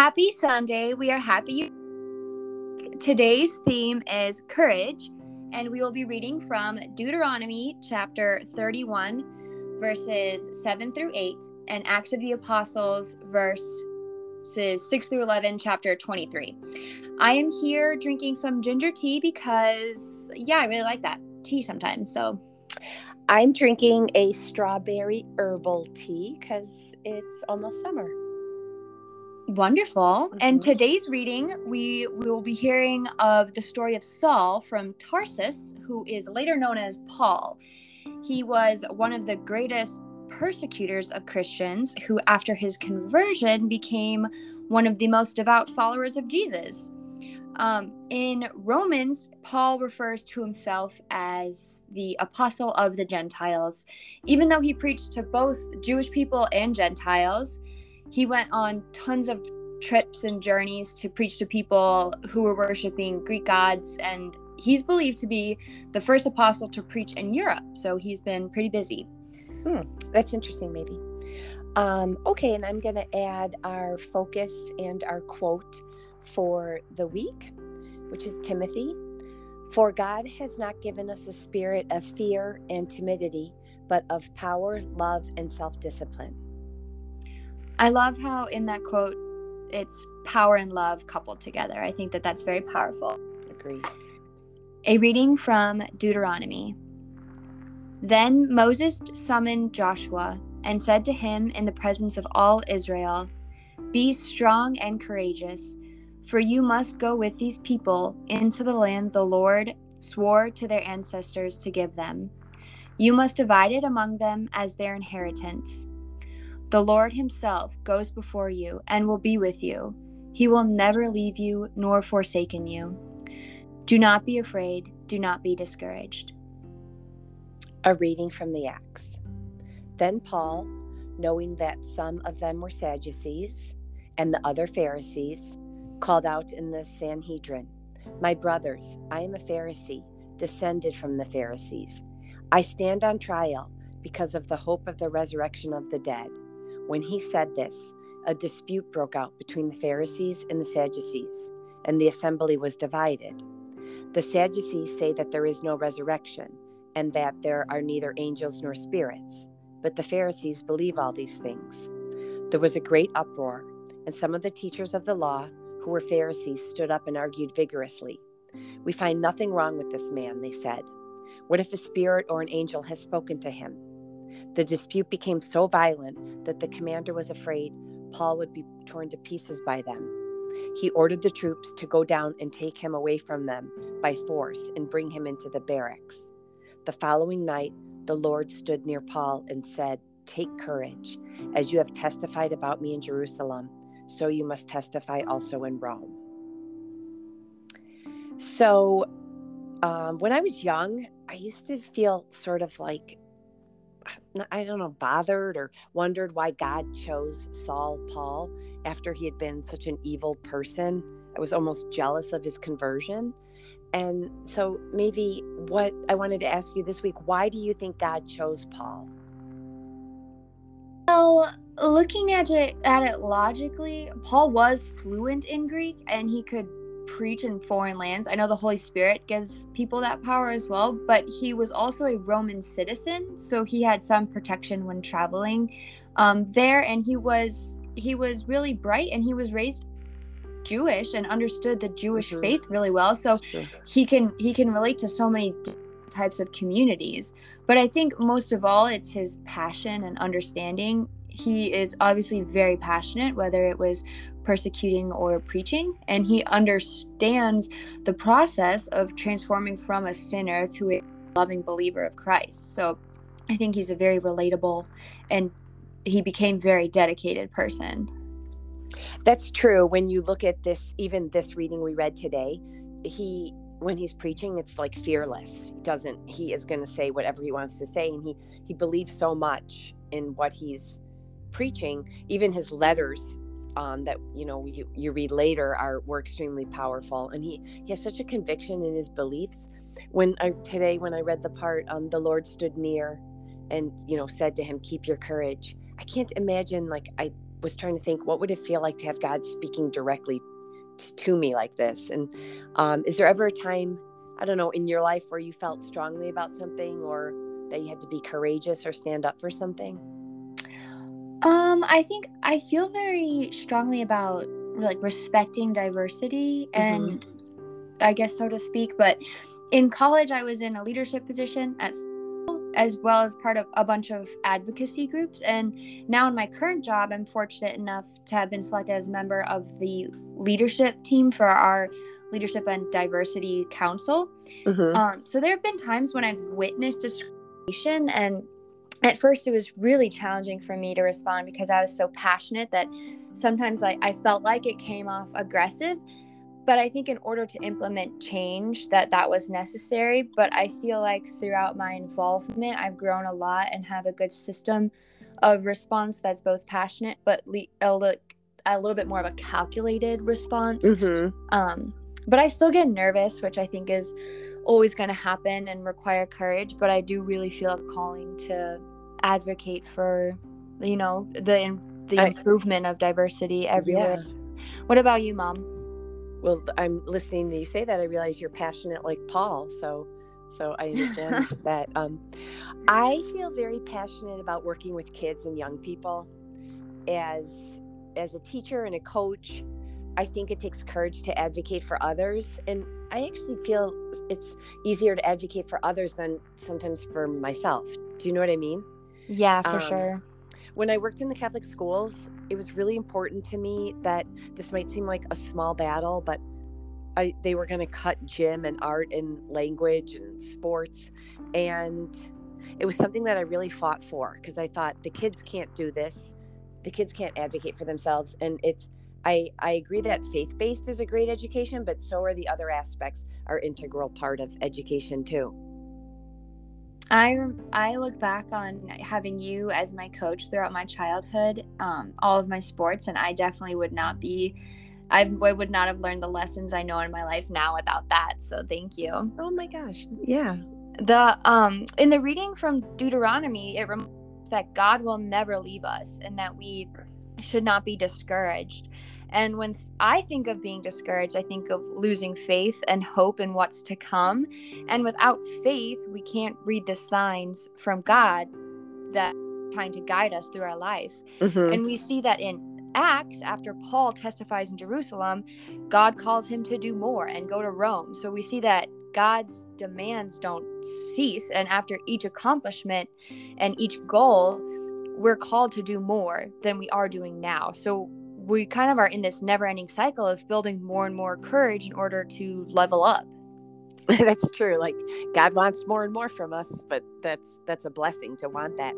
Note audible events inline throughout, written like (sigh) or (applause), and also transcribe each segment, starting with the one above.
Happy Sunday. We are happy. Today's theme is courage, and we will be reading from Deuteronomy chapter 31, verses 7 through 8, and Acts of the Apostles, verses 6 through 11, chapter 23. I am here drinking some ginger tea because, yeah, I really like that tea sometimes. So I'm drinking a strawberry herbal tea because it's almost summer. Wonderful. Mm-hmm. And today's reading, we, we will be hearing of the story of Saul from Tarsus, who is later known as Paul. He was one of the greatest persecutors of Christians who, after his conversion, became one of the most devout followers of Jesus. Um, in Romans, Paul refers to himself as the apostle of the Gentiles. Even though he preached to both Jewish people and Gentiles, he went on tons of trips and journeys to preach to people who were worshiping Greek gods. And he's believed to be the first apostle to preach in Europe. So he's been pretty busy. Hmm, that's interesting, maybe. Um, okay, and I'm going to add our focus and our quote for the week, which is Timothy. For God has not given us a spirit of fear and timidity, but of power, love, and self discipline. I love how in that quote it's power and love coupled together. I think that that's very powerful. Agree. A reading from Deuteronomy. Then Moses summoned Joshua and said to him in the presence of all Israel, Be strong and courageous, for you must go with these people into the land the Lord swore to their ancestors to give them. You must divide it among them as their inheritance the Lord Himself goes before you and will be with you. He will never leave you nor forsaken you. Do not be afraid, do not be discouraged. A reading from the Acts. Then Paul, knowing that some of them were Sadducees and the other Pharisees, called out in the Sanhedrin, My brothers, I am a Pharisee, descended from the Pharisees. I stand on trial because of the hope of the resurrection of the dead. When he said this, a dispute broke out between the Pharisees and the Sadducees, and the assembly was divided. The Sadducees say that there is no resurrection, and that there are neither angels nor spirits, but the Pharisees believe all these things. There was a great uproar, and some of the teachers of the law, who were Pharisees, stood up and argued vigorously. We find nothing wrong with this man, they said. What if a spirit or an angel has spoken to him? The dispute became so violent that the commander was afraid Paul would be torn to pieces by them. He ordered the troops to go down and take him away from them by force and bring him into the barracks. The following night, the Lord stood near Paul and said, Take courage. As you have testified about me in Jerusalem, so you must testify also in Rome. So, um, when I was young, I used to feel sort of like I don't know, bothered or wondered why God chose Saul Paul after he had been such an evil person. I was almost jealous of his conversion. And so, maybe what I wanted to ask you this week why do you think God chose Paul? Well, looking at it at it logically, Paul was fluent in Greek and he could preach in foreign lands. I know the Holy Spirit gives people that power as well, but he was also a Roman citizen, so he had some protection when traveling um, there. And he was he was really bright, and he was raised Jewish and understood the Jewish mm-hmm. faith really well. So he can he can relate to so many types of communities. But I think most of all, it's his passion and understanding. He is obviously very passionate, whether it was persecuting or preaching, and he understands the process of transforming from a sinner to a loving believer of Christ. So I think he's a very relatable and he became very dedicated person. That's true. When you look at this, even this reading we read today, he when he's preaching it's like fearless he doesn't he is going to say whatever he wants to say and he he believes so much in what he's preaching even his letters um, that you know you, you read later are were extremely powerful and he he has such a conviction in his beliefs when i today when i read the part um, the lord stood near and you know said to him keep your courage i can't imagine like i was trying to think, what would it feel like to have God speaking directly t- to me like this? And um, is there ever a time, I don't know, in your life where you felt strongly about something or that you had to be courageous or stand up for something? Um, I think I feel very strongly about like respecting diversity and I guess so to speak, but in college I was in a leadership position at as well as part of a bunch of advocacy groups and now in my current job I'm fortunate enough to have been selected as a member of the leadership team for our leadership and diversity council. Mhm. Um, so there have been times when I've witnessed discrimination, and at first it was really challenging for me to respond because I was so passionate that sometimes I, I felt like it came off aggressive. But I think in order to implement change, that that was necessary. But I feel like throughout my involvement, I've grown a lot and have a good system of response that's both passionate but le- a, a little bit more of a calculated response. Mhm. Um, but I still get nervous, which I think is always going to happen and require courage. But I do really feel a calling to advocate for, you know, the the improvement of diversity everywhere. What about you, Mom? Well, I'm listening to you say that. I realize you're passionate like Paul. So, so I understand (laughs) that. Um, I feel very passionate about working with kids and young people. As as a teacher and a coach, I think it takes courage to advocate for others, and I actually feel it's easier to advocate for others than sometimes for myself. Do you know what I mean? Yeah, for Um, sure. when I worked in the Catholic schools, it was really important to me that this might seem like a small battle, but I, they were going to cut gym and art and language and sports. And it was something that I really fought for because I thought the kids can't do this. The kids can't advocate for themselves. And it's, I, I agree that faith based is a great education, but so are the other aspects are integral part of education too. I I look back on having you as my coach throughout my childhood, um, all of my sports, and I definitely would not be. I I would not have learned the lessons I know in my life now without that. So thank you. Oh my gosh. Yeah. the um in the reading from deuteronomy it reminds that god will never leave us and that we should not be discouraged and when i think of being discouraged i think of losing faith and hope in what's to come and without faith we can't read the signs from god that trying to guide us through our life Mhm. and we see that in Acts, after Paul testifies in Jerusalem, God calls him to do more and go to Rome. So we see that God's demands don't cease. And after each accomplishment and each goal, we're called to do more than we are doing now. So we kind of are in this never ending cycle of building more and more courage in order to level up. (laughs) that's true like god wants more and more from us but that's that's a blessing to want that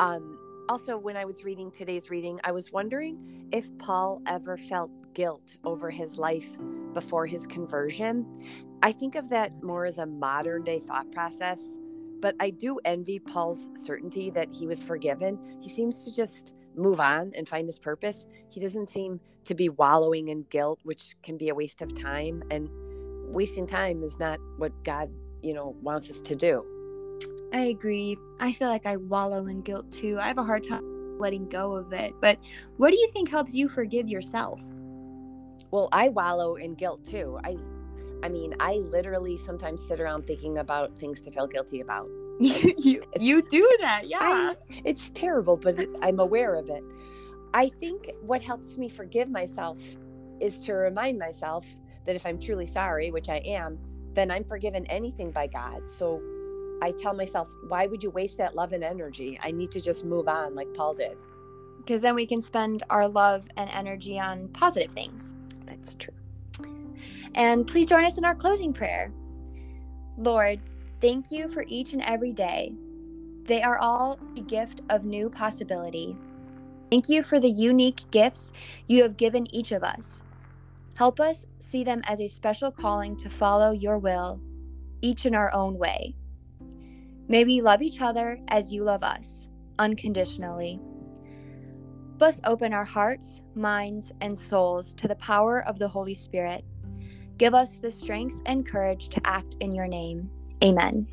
um also when i was reading today's reading i was wondering if paul ever felt guilt over his life before his conversion i think of that more as a modern day thought process but i do envy paul's certainty that he was forgiven he seems to just move on and find his purpose he doesn't seem to be wallowing in guilt which can be a waste of time and wasting time is not what God, you know, wants us to do. I agree. I feel like I wallow in guilt too. I have a hard time letting go of it. But what do you think helps you forgive yourself? Well, I wallow in guilt too. I I mean, I literally sometimes sit around thinking about things to feel guilty about. (laughs) you, you you do that, yeah. I- it's terrible, but it, I'm aware of it. I think what helps me forgive myself is to remind myself that if I'm truly sorry, which I am, then I'm forgiven anything by God. So I tell myself, why would you waste that love and energy? I need to just move on like Paul did. Because then we can spend our love and energy on positive things. That's true. And please join us in our closing prayer. Lord, thank you for each and every day. They are all a gift of new possibility. Thank you for the unique gifts you have given each of us. Help us see them as a special calling to follow your will, each in our own way. May we love each other as you love us, unconditionally. Help us open our hearts, minds, and souls to the power of the Holy Spirit. Give us the strength and courage to act in your name. Amen.